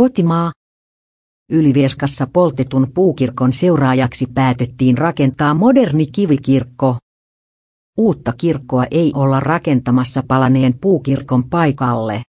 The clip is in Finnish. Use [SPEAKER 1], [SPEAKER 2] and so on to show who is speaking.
[SPEAKER 1] Kotimaa. Ylivieskassa poltetun puukirkon seuraajaksi päätettiin rakentaa moderni kivikirkko. Uutta kirkkoa ei olla rakentamassa palaneen puukirkon paikalle.